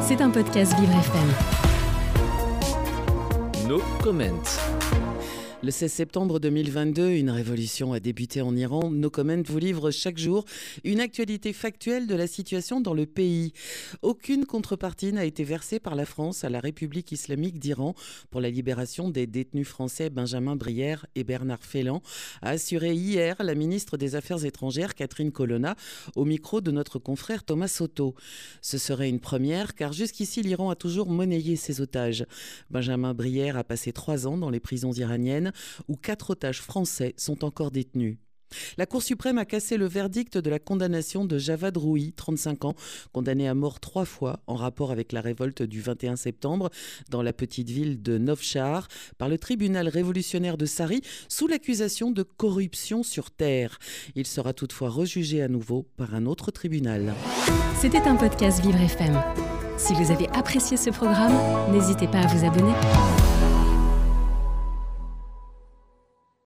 C'est un podcast Vivre FM. No comment. Le 16 septembre 2022, une révolution a débuté en Iran. Nos Comment vous livre chaque jour une actualité factuelle de la situation dans le pays. Aucune contrepartie n'a été versée par la France à la République islamique d'Iran pour la libération des détenus français Benjamin Brière et Bernard Félan, a assuré hier la ministre des Affaires étrangères Catherine Colonna au micro de notre confrère Thomas Soto. Ce serait une première car jusqu'ici l'Iran a toujours monnayé ses otages. Benjamin Brière a passé trois ans dans les prisons iraniennes où quatre otages français sont encore détenus. La Cour suprême a cassé le verdict de la condamnation de Javad Roui, 35 ans, condamné à mort trois fois en rapport avec la révolte du 21 septembre dans la petite ville de Novchar par le tribunal révolutionnaire de Sari sous l'accusation de corruption sur terre. Il sera toutefois rejugé à nouveau par un autre tribunal. C'était un podcast Vivre FM. Si vous avez apprécié ce programme, n'hésitez pas à vous abonner.